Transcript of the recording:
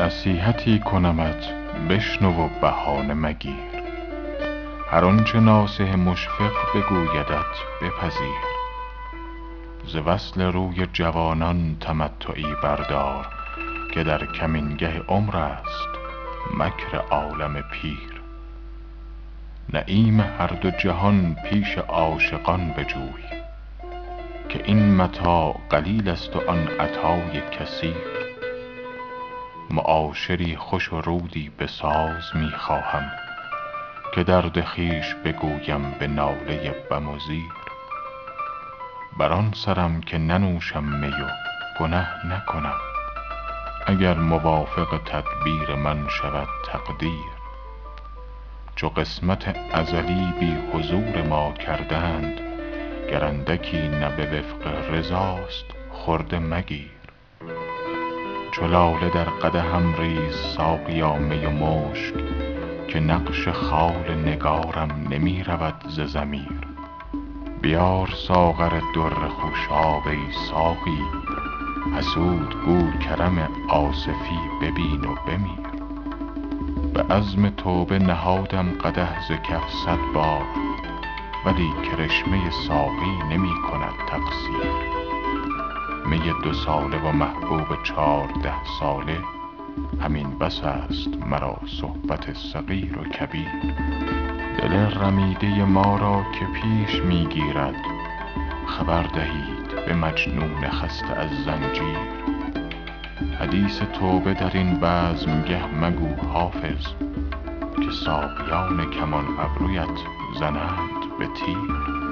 نصیحتی کنمت بشنو و بهانه مگیر. هر آنچه ناصح مشفق بگویدت بپذیر. ز وصل روی جوانان تمتعی بردار که در کمینگه عمر است مکر عالم پیر. نعیم هر دو جهان پیش عاشقان بجوی که این متاع قلیل است و آن عطای کثیر. معاشری خوش و رودی به ساز می خواهم که درد خویش بگویم به ناله بم و زیر. بر آن سرم که ننوشم می و گنه نکنم. اگر موافق تدبیر من شود تقدیر. چو قسمت ازلی بی حضور ما کردند گر اندکی نه به وفق رضاست خرده مگیر. چو لاله در قدحم ریز ساقیا می و مشک که نقش خال نگارم نمی رود ز ضمیر. بیار ساغر در خوشاب ای ساقی حسود گو کرم آصفی ببین و بمیر. به عزم توبه نهادم قدح ز کف صد بار ولی کرشمه ساقی نمی کند تقصیر. دو ساله و محبوب چارده ساله. همین بس است مرا صحبت صغیر و کبیر. دل رمیده ما را که پیش می گیرد خبر دهید به مجنون خسته از زنجیر. حدیث توبه در این بزمگه مگو حافظ که ساقیان کمان ابرویت زنند به تیر.